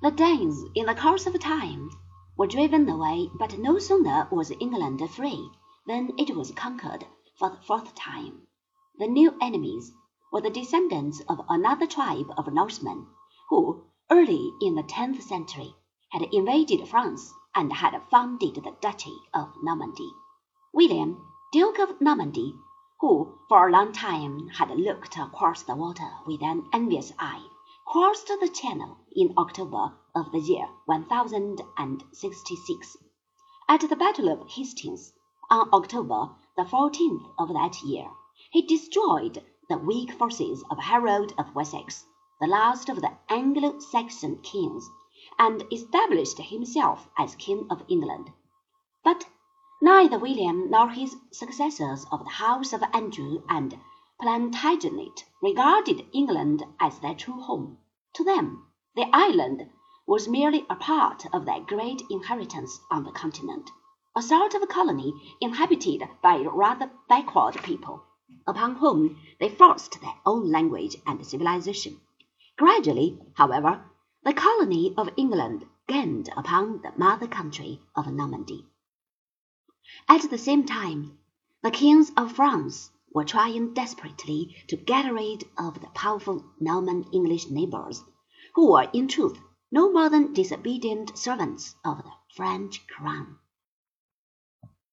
The Danes, in the course of time, were driven away, but no sooner was England free than it was conquered for the fourth time. The new enemies were the descendants of another tribe of Norsemen, who, early in the tenth century, had invaded France and had founded the Duchy of Normandy. William, Duke of Normandy, who for a long time had looked across the water with an envious eye, crossed the Channel in October of the year 1066. At the Battle of Hastings, on October the 14th of that year, he destroyed the weak forces of Harold of Wessex, the last of the Anglo Saxon kings, and established himself as King of England. But neither William nor his successors of the House of Anjou and Plantagenet regarded England as their true home. To them, the island was merely a part of their great inheritance on the continent, a sort of colony inhabited by rather backward people, upon whom they forced their own language and civilization. Gradually, however, the colony of England gained upon the mother country of Normandy. At the same time, the kings of France were trying desperately to get rid of the powerful Norman English neighbors, who were in truth no more than disobedient servants of the French crown.